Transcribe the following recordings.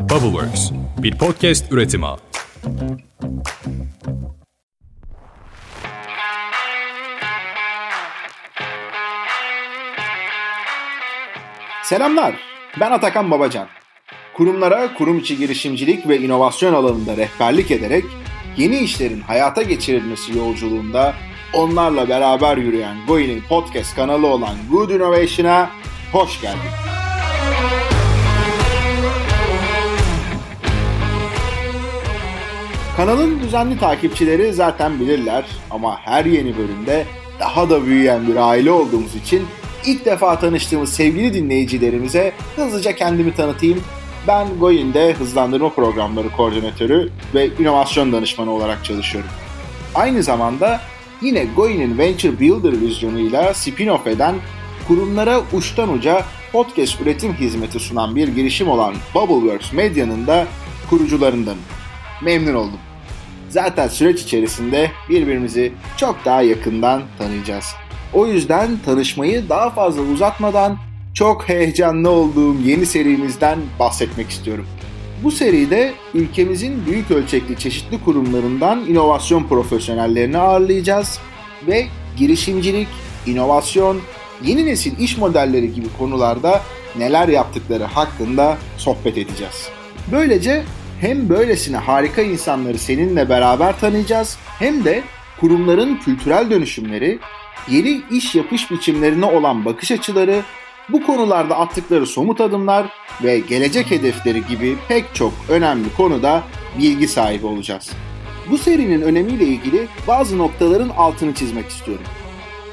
Bubbleworks, bir podcast üretimi. Selamlar, ben Atakan Babacan. Kurumlara kurum içi girişimcilik ve inovasyon alanında rehberlik ederek yeni işlerin hayata geçirilmesi yolculuğunda onlarla beraber yürüyen Goin'in podcast kanalı olan Good Innovation'a hoş geldin. Kanalın düzenli takipçileri zaten bilirler ama her yeni bölümde daha da büyüyen bir aile olduğumuz için ilk defa tanıştığımız sevgili dinleyicilerimize hızlıca kendimi tanıtayım. Ben Goin'de hızlandırma programları koordinatörü ve inovasyon danışmanı olarak çalışıyorum. Aynı zamanda yine Goin'in Venture Builder vizyonuyla spin-off eden kurumlara uçtan uca podcast üretim hizmeti sunan bir girişim olan Bubbleworks Medya'nın da kurucularındanım. Memnun oldum. Zaten süreç içerisinde birbirimizi çok daha yakından tanıyacağız. O yüzden tanışmayı daha fazla uzatmadan çok heyecanlı olduğum yeni serimizden bahsetmek istiyorum. Bu seride ülkemizin büyük ölçekli çeşitli kurumlarından inovasyon profesyonellerini ağırlayacağız ve girişimcilik, inovasyon, yeni nesil iş modelleri gibi konularda neler yaptıkları hakkında sohbet edeceğiz. Böylece hem böylesine harika insanları seninle beraber tanıyacağız hem de kurumların kültürel dönüşümleri, yeni iş yapış biçimlerine olan bakış açıları, bu konularda attıkları somut adımlar ve gelecek hedefleri gibi pek çok önemli konuda bilgi sahibi olacağız. Bu serinin önemiyle ilgili bazı noktaların altını çizmek istiyorum.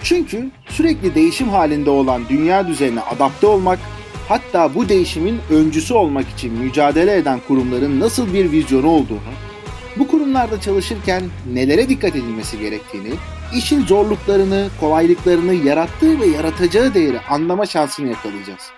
Çünkü sürekli değişim halinde olan dünya düzenine adapte olmak hatta bu değişimin öncüsü olmak için mücadele eden kurumların nasıl bir vizyonu olduğunu, bu kurumlarda çalışırken nelere dikkat edilmesi gerektiğini, işin zorluklarını, kolaylıklarını, yarattığı ve yaratacağı değeri anlama şansını yakalayacağız.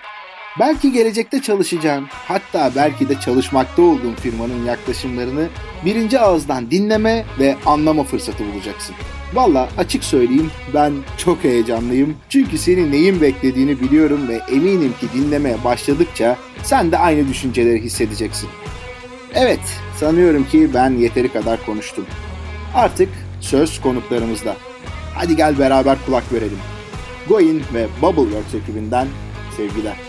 Belki gelecekte çalışacağın, hatta belki de çalışmakta olduğun firmanın yaklaşımlarını birinci ağızdan dinleme ve anlama fırsatı bulacaksın. Valla açık söyleyeyim ben çok heyecanlıyım. Çünkü senin neyin beklediğini biliyorum ve eminim ki dinlemeye başladıkça sen de aynı düşünceleri hissedeceksin. Evet, sanıyorum ki ben yeteri kadar konuştum. Artık söz konuklarımızda. Hadi gel beraber kulak verelim. Goin ve Bubbleworks ekibinden sevgiler.